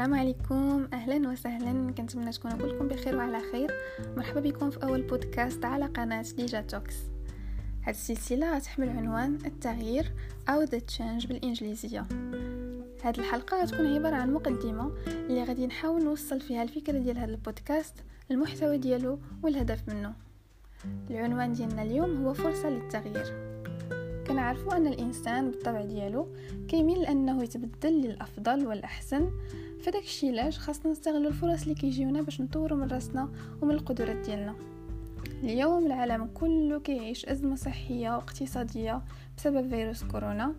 السلام عليكم. أهلا وسهلا. كنتمنى تكونوا كلكم بخير وعلى خير. مرحبا بكم في أول بودكاست على قناة ديجا Talks. هذه السلسلة غتحمل عنوان التغيير أو The Change بالإنجليزية. هذه الحلقة غتكون عبارة عن مقدمة اللي غادي نحاول نوصل فيها الفكرة ديال هذا البودكاست المحتوى ديالو والهدف منه. العنوان ديالنا اليوم هو فرصة للتغيير. كنعرفوا أن الإنسان بالطبع ديالو كيميل لأنه يتبدل للأفضل والأحسن فداك الشيء علاش خاصنا نستغلوا الفرص اللي كيجيونا باش نطوروا من راسنا ومن القدرات ديالنا. اليوم العالم كله كيعيش أزمة صحية واقتصاديه بسبب فيروس كورونا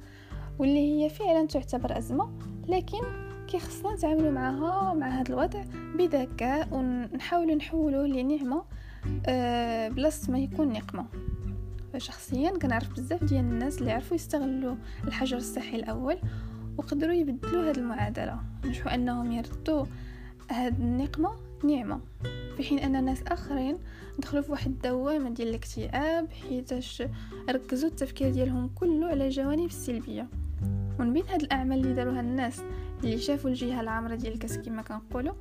واللي هي فعلا تعتبر أزمة لكن كيخصنا نتعاملوا معها مع هذا الوضع بذكاء ونحاولوا نحولوه لنعمة أه بلاصه ما يكون نقمة. شخصيا كنعرف بزاف ديال الناس اللي عرفوا يستغلوا الحجر الصحي الأول وقدروا يبدلوا هذه المعادلة. نشوفوا أنهم يردوا هذه النقمة نعمة. في حين أن ناس آخرين دخلوا في واحد الدوامة ديال الاكتئاب حيتاش ركزوا التفكير ديالهم كله على الجوانب السلبية. ومن بين هاد الأعمال اللي داروها الناس اللي شافوا الجهة العامرة ديال الكاس كما كنقولوا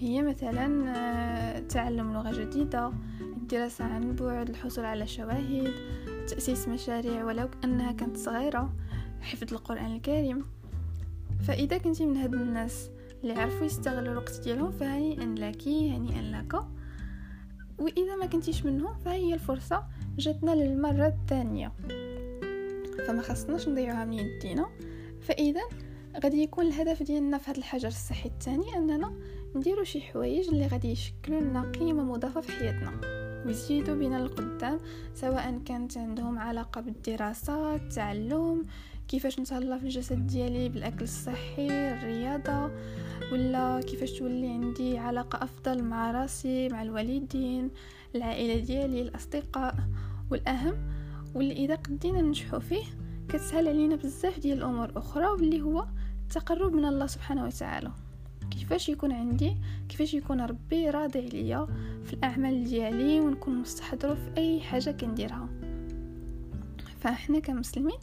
هي مثلا آه، تعلم لغة جديدة الدراسة عن بعد الحصول على شواهد تأسيس مشاريع ولو أنها كانت صغيرة. حفظ القرآن الكريم. فإذا كنتي من هاد الناس اللي عرفوا يستغلوا الوقت ديالهم فهنيئا لك هنيئا لك. وإذا ما كنتيش منهم فهي الفرصة جاتنا للمرة الثانية. فما خصناش نضيعوها من يدينا. فإذا غادي يكون الهدف ديالنا في هذا الحجر الصحي الثاني أننا نديرو شي حوايج اللي غادي يشكلوا لنا قيمة مضافة في حياتنا. ويزيدوا بنا للقدام سواء كانت عندهم علاقة بالدراسة التعلم كيفاش نتهلا في الجسد ديالي بالأكل الصحي الرياضة ولا كيفاش تولي عندي علاقة أفضل مع راسي مع الوالدين العائلة ديالي الأصدقاء. والأهم واللي إذا قدينا ننجحوا فيه كتسهل علينا بزاف ديال الأمور أخرى واللي هو التقرب من الله سبحانه وتعالى. كيفاش يكون عندي؟ كيفاش يكون ربي راضي عليا في الأعمال ديالي ونكون مستحضرة في أي حاجة كنديرها. فاحنا كمسلمين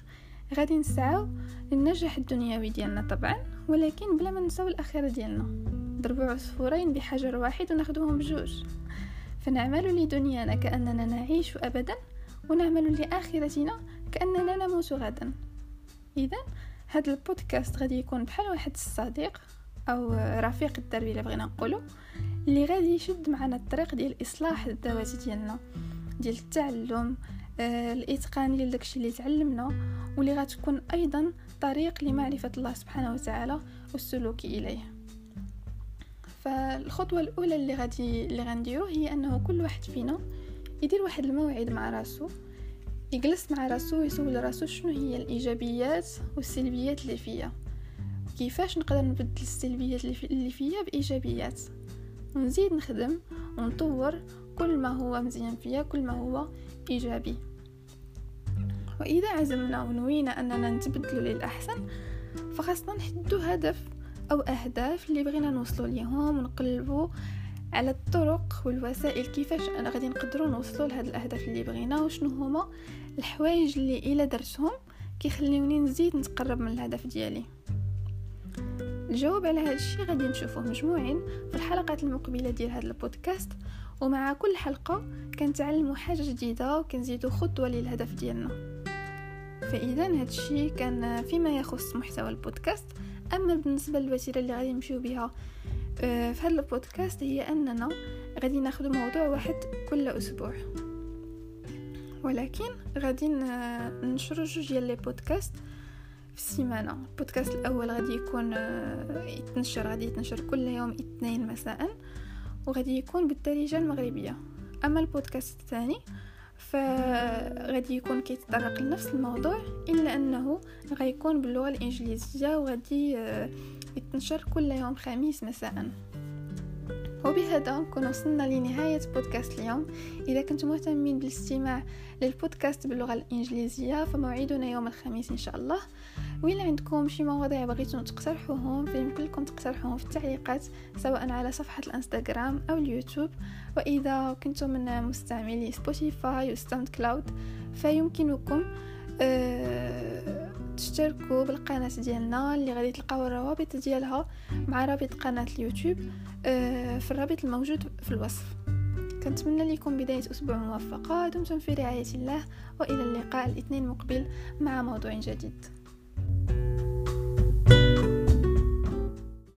غادي نسعاو للنجاح الدنيوي ديالنا طبعا ولكن بلا ما نساو الاخره ديالنا. ضربوا عصفورين بحجر واحد وناخذوهم بجوج. فنعمل لدنيانا كأننا نعيش ابدا ونعمل لآخرتنا كأننا نموت غدا. اذا هذا البودكاست غادي يكون بحال واحد الصديق أو رفيق الدرب اللي بغينا نقولوا اللي غادي يشد معنا الطريق ديال الاصلاح الذاتي ديالنا ديال التعلم آه الإتقان ديال داكشي اللي تعلمنا واللي غتكون أيضا طريق لمعرفة الله سبحانه وتعالى والسلوك إليه. فالخطوة الأولى اللي غادي اللي غنديرو هي أنه كل واحد فينا يدير واحد الموعد مع راسو يجلس مع راسو ويسول راسو شنو هي الإيجابيات والسلبيات اللي فيا. كيفاش نقدر نبدل السلبيات اللي فيا بإيجابيات. ونزيد نخدم ونطور كل ما هو مزيان فيا كل ما هو إيجابي. وإذا عزمنا ونوينا أننا نتبدل للأحسن فخاصنا نحدو هدف أو أهداف اللي بغينا نوصلوا ليهم ونقلبوا على الطرق والوسائل كيفاش أنا غادي نقدروا نوصلوا لهاد الأهداف اللي بغينا وشنو هما الحوايج اللي إلا درتهم كيخليوني نزيد نتقرب من الهدف ديالي. الجواب على هذا الشيء غادي نشوفوه مجموعين في الحلقات المقبلة ديال هذا البودكاست ومع كل حلقة كنتعلموا حاجة جديدة وكنزيدوا خطوة للهدف ديالنا. فإذا هذا الشيء كان فيما يخص محتوى البودكاست. أما بالنسبة للوسيلة اللي غادي نمشيو بها آه، في هذا البودكاست هي أننا غادي ناخذ موضوع واحد كل أسبوع. ولكن غادي ننشروا جوج ديال لي بودكاست في السيمانة. البودكاست الأول غادي يكون آه، يتنشر غادي يتنشر كل يوم اثنين مساء وغادي يكون بالدارجة المغربية. أما البودكاست الثاني فغادي يكون كيتطرق لنفس الموضوع إلا أنه غيكون باللغة الإنجليزية وغادي آه، يتنشر كل يوم خميس مساء. وبهذا نكون وصلنا لنهاية بودكاست اليوم. إذا كنتم مهتمين بالاستماع للبودكاست باللغة الإنجليزية فموعدنا يوم الخميس إن شاء الله. وإلا عندكم شي مواضيع بغيتو تقترحوهم فيمكن لكم تقترحوهم في التعليقات سواء على صفحة الإنستغرام أو اليوتيوب. وإذا كنتم من مستعملي سبوتيفاي وساوند كلاود فيمكنكم آه تشتركوا بالقناة ديالنا اللي غادي تلقاو الروابط ديالها مع رابط قناة اليوتيوب آه، في الرابط الموجود في الوصف. كنتمنى لكم بداية أسبوع موفقة دمتم في رعاية الله وإلى اللقاء الاثنين مقبل مع موضوع جديد.